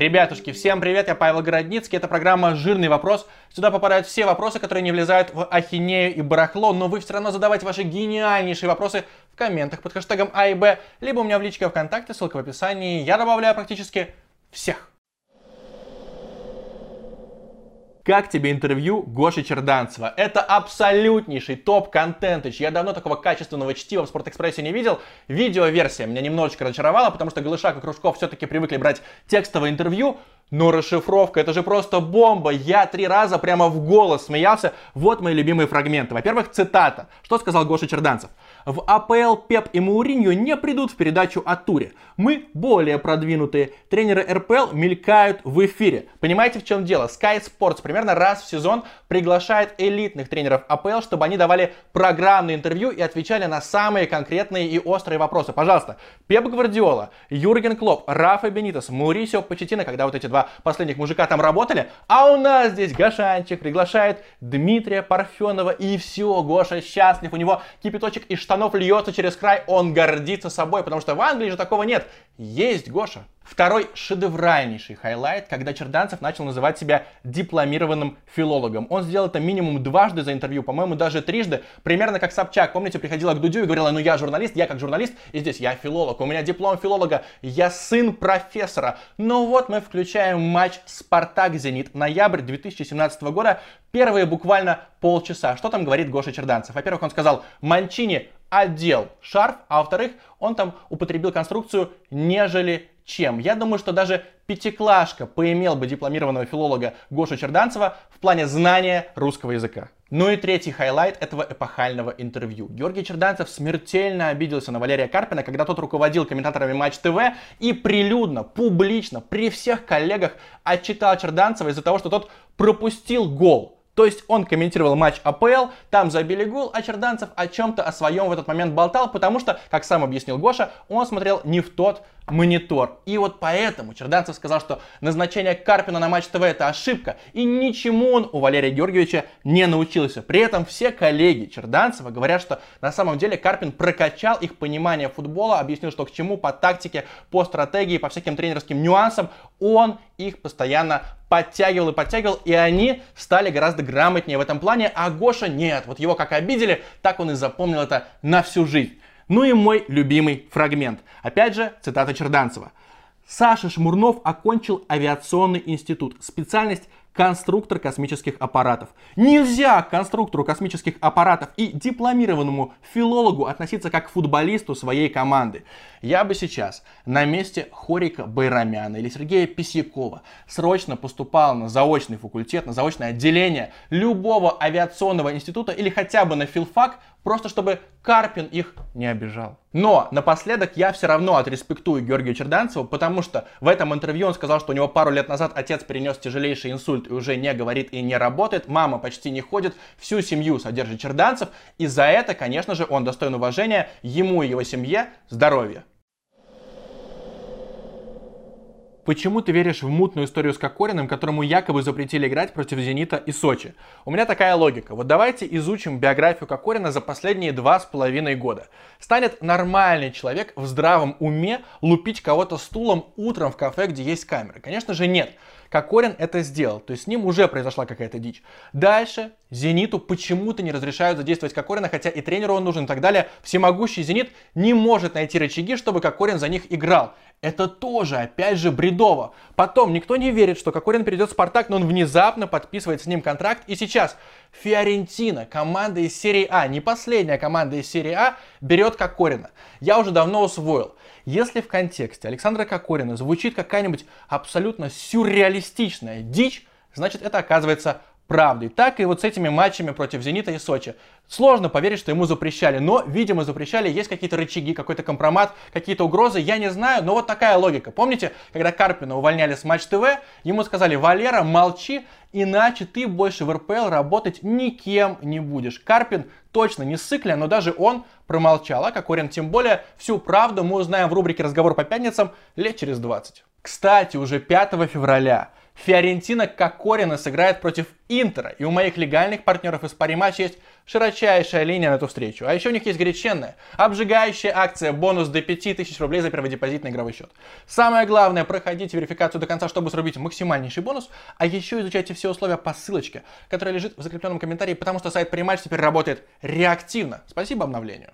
Ребятушки, всем привет, я Павел Городницкий, это программа «Жирный вопрос». Сюда попадают все вопросы, которые не влезают в ахинею и барахло, но вы все равно задавайте ваши гениальнейшие вопросы в комментах под хэштегом А и Б, либо у меня в личке ВКонтакте, ссылка в описании, я добавляю практически всех. Как тебе интервью Гоши Черданцева? Это абсолютнейший топ-контентыч. Я давно такого качественного чтива в Спортэкспрессе не видел. Видеоверсия меня немножечко разочаровала, потому что Голышак и Кружков все-таки привыкли брать текстовое интервью. Но расшифровка, это же просто бомба. Я три раза прямо в голос смеялся. Вот мои любимые фрагменты. Во-первых, цитата. Что сказал Гоша Черданцев? В АПЛ Пеп и Мауриньо не придут в передачу о туре. Мы более продвинутые. Тренеры РПЛ мелькают в эфире. Понимаете, в чем дело? Sky Sports примерно раз в сезон приглашает элитных тренеров АПЛ, чтобы они давали программные интервью и отвечали на самые конкретные и острые вопросы. Пожалуйста, Пеп Гвардиола, Юрген Клоп, Рафа Бенитес, Маурисио Почеттино, когда вот эти два последних мужика там работали, а у нас здесь Гошанчик приглашает Дмитрия Парфенова, и все, Гоша счастлив, у него кипяточек из штанов льется через край, он гордится собой, потому что в Англии же такого нет. Есть, Гоша. Второй шедевральнейший хайлайт, когда Черданцев начал называть себя дипломированным филологом. Он сделал это минимум дважды за интервью, по-моему, даже трижды. Примерно как Собчак, помните, приходила к Дудю и говорила, ну я журналист, я как журналист, и здесь я филолог, у меня диплом филолога, я сын профессора. Но вот мы включаем матч Спартак-Зенит, ноябрь 2017 года, первые буквально полчаса. Что там говорит Гоша Черданцев? Во-первых, он сказал, Манчини одел шарф, а во-вторых, он там употребил конструкцию «нежели чем». Я думаю, что даже пятиклашка поимел бы дипломированного филолога Гошу Черданцева в плане знания русского языка. Ну и третий хайлайт этого эпохального интервью. Георгий Черданцев смертельно обиделся на Валерия Карпина, когда тот руководил комментаторами Матч ТВ и прилюдно, публично, при всех коллегах отчитал Черданцева из-за того, что тот пропустил гол то есть он комментировал матч АПЛ, там забили гол, а Черданцев о чем-то о своем в этот момент болтал, потому что, как сам объяснил Гоша, он смотрел не в тот монитор. И вот поэтому Черданцев сказал, что назначение Карпина на Матч ТВ это ошибка, и ничему он у Валерия Георгиевича не научился. При этом все коллеги Черданцева говорят, что на самом деле Карпин прокачал их понимание футбола, объяснил, что к чему по тактике, по стратегии, по всяким тренерским нюансам, он их постоянно подтягивал и подтягивал, и они стали гораздо грамотнее в этом плане, а Гоша нет. Вот его как обидели, так он и запомнил это на всю жизнь. Ну и мой любимый фрагмент. Опять же, цитата Черданцева. Саша Шмурнов окончил авиационный институт. Специальность конструктор космических аппаратов. Нельзя к конструктору космических аппаратов и дипломированному филологу относиться как к футболисту своей команды. Я бы сейчас на месте Хорика Байрамяна или Сергея Писякова срочно поступал на заочный факультет, на заочное отделение любого авиационного института или хотя бы на филфак, просто чтобы Карпин их не обижал. Но напоследок я все равно отреспектую Георгию Черданцеву, потому что в этом интервью он сказал, что у него пару лет назад отец перенес тяжелейший инсульт и уже не говорит и не работает, мама почти не ходит, всю семью содержит Черданцев, и за это, конечно же, он достоин уважения, ему и его семье здоровья. Почему ты веришь в мутную историю с Кокориным, которому якобы запретили играть против Зенита и Сочи? У меня такая логика. Вот давайте изучим биографию Кокорина за последние два с половиной года. Станет нормальный человек в здравом уме лупить кого-то стулом утром в кафе, где есть камеры? Конечно же нет. Кокорин это сделал, то есть с ним уже произошла какая-то дичь. Дальше Зениту почему-то не разрешают задействовать Кокорина, хотя и тренеру он нужен и так далее. Всемогущий Зенит не может найти рычаги, чтобы Кокорин за них играл. Это тоже, опять же, бредово. Потом, никто не верит, что Кокорин перейдет в Спартак, но он внезапно подписывает с ним контракт. И сейчас Фиорентина, команда из серии А, не последняя команда из серии А, берет Кокорина. Я уже давно усвоил. Если в контексте Александра Кокорина звучит какая-нибудь абсолютно сюрреалистичная дичь, значит это оказывается правдой. Так и вот с этими матчами против Зенита и Сочи. Сложно поверить, что ему запрещали, но, видимо, запрещали, есть какие-то рычаги, какой-то компромат, какие-то угрозы, я не знаю, но вот такая логика. Помните, когда Карпина увольняли с Матч ТВ, ему сказали, Валера, молчи, иначе ты больше в РПЛ работать никем не будешь. Карпин точно не сыкля, но даже он промолчал, а Кокорин тем более всю правду мы узнаем в рубрике «Разговор по пятницам» лет через 20. Кстати, уже 5 февраля Фиорентина Кокорина сыграет против Интера. И у моих легальных партнеров из пари матч есть Широчайшая линия на эту встречу. А еще у них есть горяченная, обжигающая акция бонус до 5000 рублей за первый депозит на игровой счет. Самое главное, проходите верификацию до конца, чтобы срубить максимальнейший бонус, а еще изучайте все условия по ссылочке, которая лежит в закрепленном комментарии, потому что сайт Приматч теперь работает реактивно. Спасибо обновлению.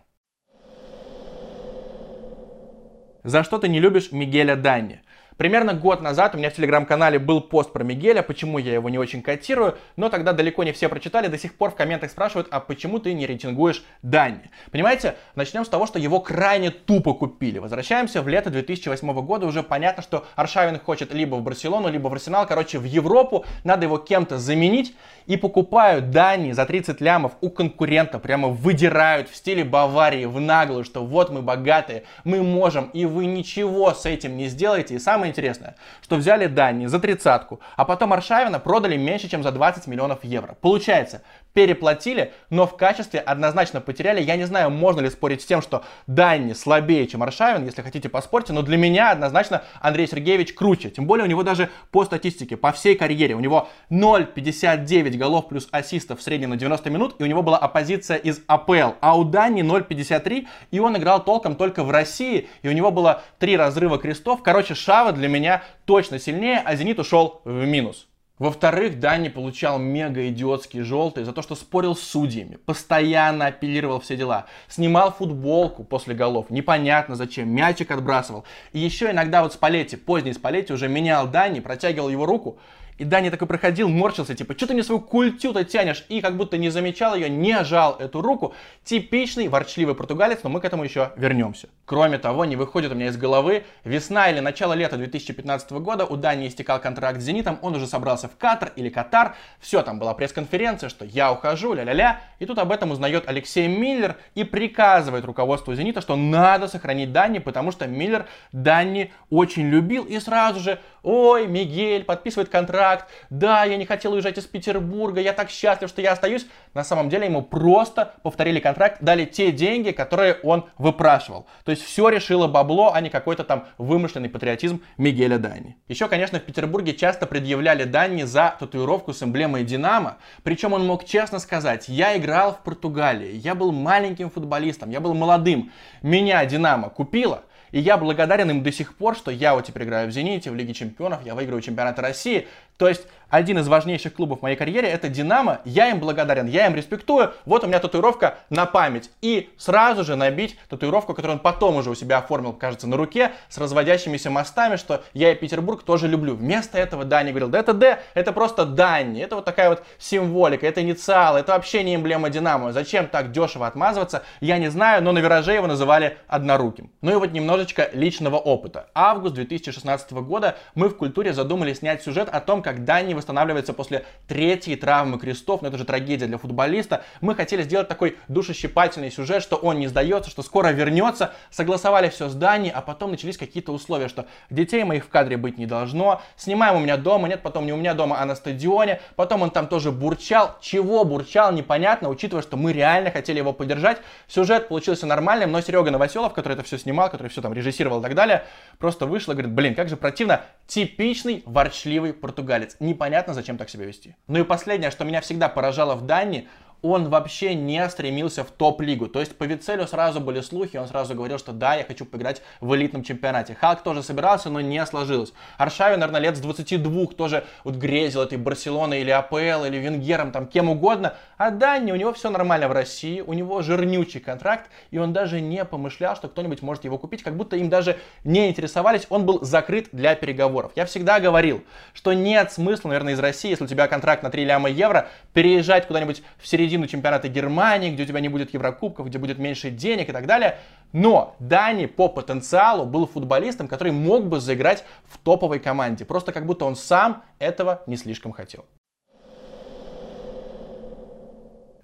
За что ты не любишь Мигеля Данни? Примерно год назад у меня в телеграм-канале был пост про Мигеля, почему я его не очень котирую, но тогда далеко не все прочитали, до сих пор в комментах спрашивают, а почему ты не рейтингуешь Данни? Понимаете, начнем с того, что его крайне тупо купили. Возвращаемся в лето 2008 года, уже понятно, что Аршавин хочет либо в Барселону, либо в Арсенал, короче, в Европу, надо его кем-то заменить, и покупают Данни за 30 лямов у конкурента, прямо выдирают в стиле Баварии в наглую, что вот мы богатые, мы можем, и вы ничего с этим не сделаете, и самое самое интересное, что взяли Дани за тридцатку, а потом Аршавина продали меньше, чем за 20 миллионов евро. Получается, переплатили, но в качестве однозначно потеряли. Я не знаю, можно ли спорить с тем, что Дани слабее, чем Аршавин, если хотите поспорьте, но для меня однозначно Андрей Сергеевич круче. Тем более у него даже по статистике, по всей карьере, у него 0,59 голов плюс ассистов в среднем на 90 минут, и у него была оппозиция из АПЛ, а у Дани 0,53, и он играл толком только в России, и у него было три разрыва крестов. Короче, Шава для меня точно сильнее, а Зенит ушел в минус. Во-вторых, Дани получал мега идиотские желтые за то, что спорил с судьями, постоянно апеллировал все дела, снимал футболку после голов, непонятно зачем, мячик отбрасывал. И еще иногда вот Спалетти, поздний Спалетти уже менял Дани, протягивал его руку, и Дани такой проходил, морщился, типа, что ты мне свою культю-то тянешь? И как будто не замечал ее, не жал эту руку. Типичный ворчливый португалец, но мы к этому еще вернемся. Кроме того, не выходит у меня из головы, весна или начало лета 2015 года у Дани истекал контракт с Зенитом, он уже собрался в Катар или Катар, все, там была пресс-конференция, что я ухожу, ля-ля-ля, и тут об этом узнает Алексей Миллер и приказывает руководству Зенита, что надо сохранить Дани, потому что Миллер Дани очень любил и сразу же, ой, Мигель подписывает контракт контракт, да, я не хотел уезжать из Петербурга, я так счастлив, что я остаюсь. На самом деле ему просто повторили контракт, дали те деньги, которые он выпрашивал. То есть все решило бабло, а не какой-то там вымышленный патриотизм Мигеля Дани. Еще, конечно, в Петербурге часто предъявляли Дани за татуировку с эмблемой Динамо, причем он мог честно сказать, я играл в Португалии, я был маленьким футболистом, я был молодым, меня Динамо купила, и я благодарен им до сих пор, что я вот теперь играю в «Зените», в Лиге Чемпионов, я выигрываю чемпионаты России. То есть один из важнейших клубов в моей карьере это Динамо. Я им благодарен, я им респектую. Вот у меня татуировка на память. И сразу же набить татуировку, которую он потом уже у себя оформил, кажется, на руке с разводящимися мостами, что я и Петербург тоже люблю. Вместо этого Дани говорил, да это Д, это просто Дани. Это вот такая вот символика, это инициалы, это вообще не эмблема Динамо. Зачем так дешево отмазываться, я не знаю, но на вираже его называли одноруким. Ну и вот немножечко личного опыта. Август 2016 года мы в культуре задумали снять сюжет о том, как Дани восстанавливается после третьей травмы крестов, но это же трагедия для футболиста. Мы хотели сделать такой душещипательный сюжет, что он не сдается, что скоро вернется. Согласовали все с Дани, а потом начались какие-то условия, что детей моих в кадре быть не должно. Снимаем у меня дома, нет, потом не у меня дома, а на стадионе. Потом он там тоже бурчал. Чего бурчал, непонятно, учитывая, что мы реально хотели его поддержать. Сюжет получился нормальным, но Серега Новоселов, который это все снимал, который все там режиссировал и так далее, просто вышел и говорит, блин, как же противно. Типичный ворчливый португалец. Непонятно, зачем так себя вести. Ну и последнее, что меня всегда поражало в Дании, он вообще не стремился в топ-лигу. То есть по Вицелю сразу были слухи, он сразу говорил, что да, я хочу поиграть в элитном чемпионате. Халк тоже собирался, но не сложилось. Аршавин, наверное, лет с 22 тоже вот грезил этой Барселоной или АПЛ, или Венгером, там кем угодно. А Дани, у него все нормально в России, у него жирнючий контракт, и он даже не помышлял, что кто-нибудь может его купить, как будто им даже не интересовались, он был закрыт для переговоров. Я всегда говорил, что нет смысла, наверное, из России, если у тебя контракт на 3 ляма евро, переезжать куда-нибудь в середину середину чемпионата Германии, где у тебя не будет Еврокубков, где будет меньше денег и так далее. Но Дани по потенциалу был футболистом, который мог бы заиграть в топовой команде. Просто как будто он сам этого не слишком хотел.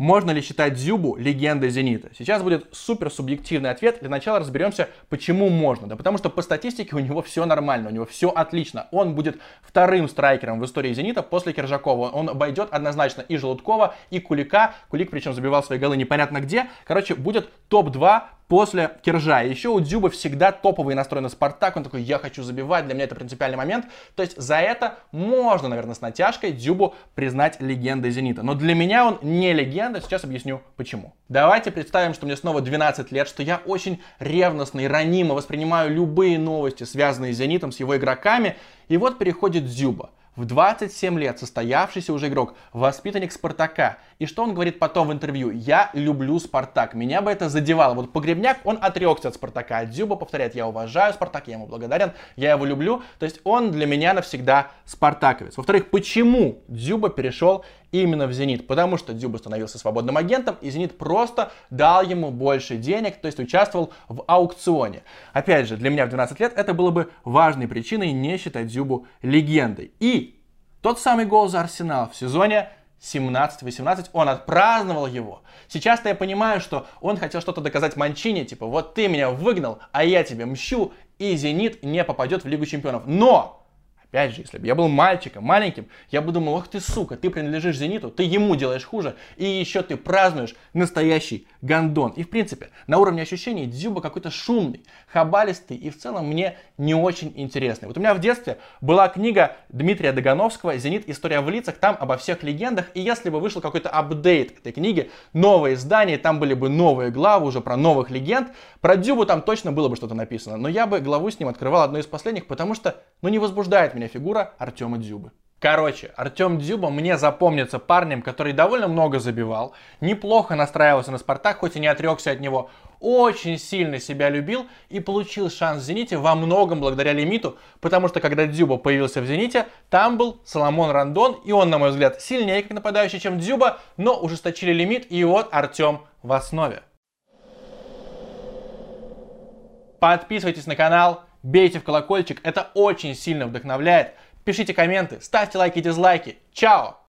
Можно ли считать Зюбу легендой «Зенита»? Сейчас будет супер субъективный ответ. Для начала разберемся, почему можно. Да потому что по статистике у него все нормально, у него все отлично. Он будет вторым страйкером в истории «Зенита» после Киржакова. Он обойдет однозначно и Желудкова, и Кулика. Кулик причем забивал свои голы непонятно где. Короче, будет топ-2 после Киржа. Еще у Дзюба всегда топовый настрой на Спартак. Он такой, я хочу забивать, для меня это принципиальный момент. То есть за это можно, наверное, с натяжкой Дзюбу признать легендой Зенита. Но для меня он не легенда, сейчас объясню почему. Давайте представим, что мне снова 12 лет, что я очень ревностно и ранимо воспринимаю любые новости, связанные с Зенитом, с его игроками. И вот переходит Дзюба в 27 лет состоявшийся уже игрок, воспитанник Спартака. И что он говорит потом в интервью? Я люблю Спартак. Меня бы это задевало. Вот Погребняк, он отрекся от Спартака. А Дзюба повторяет, я уважаю Спартак, я ему благодарен, я его люблю. То есть он для меня навсегда спартаковец. Во-вторых, почему Дзюба перешел именно в «Зенит», потому что Дзюба становился свободным агентом, и «Зенит» просто дал ему больше денег, то есть участвовал в аукционе. Опять же, для меня в 12 лет это было бы важной причиной не считать Дзюбу легендой. И тот самый гол за Арсенал в сезоне 17-18, он отпраздновал его. Сейчас-то я понимаю, что он хотел что-то доказать Манчине, типа, вот ты меня выгнал, а я тебе мщу, и «Зенит» не попадет в Лигу Чемпионов. Но! Опять же, если бы я был мальчиком, маленьким, я бы думал, ох ты сука, ты принадлежишь Зениту, ты ему делаешь хуже, и еще ты празднуешь настоящий гандон. И в принципе, на уровне ощущений Дзюба какой-то шумный, хабалистый и в целом мне не очень интересный. Вот у меня в детстве была книга Дмитрия Дагановского «Зенит. История в лицах», там обо всех легендах, и если бы вышел какой-то апдейт этой книги, новое издание, там были бы новые главы уже про новых легенд, про Дзюбу там точно было бы что-то написано, но я бы главу с ним открывал одной из последних, потому что, ну, не возбуждает меня меня фигура Артема Дзюбы. Короче, Артем Дзюба мне запомнится парнем, который довольно много забивал, неплохо настраивался на Спартак, хоть и не отрекся от него, очень сильно себя любил и получил шанс в Зените во многом благодаря лимиту, потому что когда Дзюба появился в Зените, там был Соломон Рандон, и он, на мой взгляд, сильнее как нападающий, чем Дзюба, но ужесточили лимит, и вот Артем в основе. Подписывайтесь на канал, бейте в колокольчик, это очень сильно вдохновляет. Пишите комменты, ставьте лайки и дизлайки. Чао!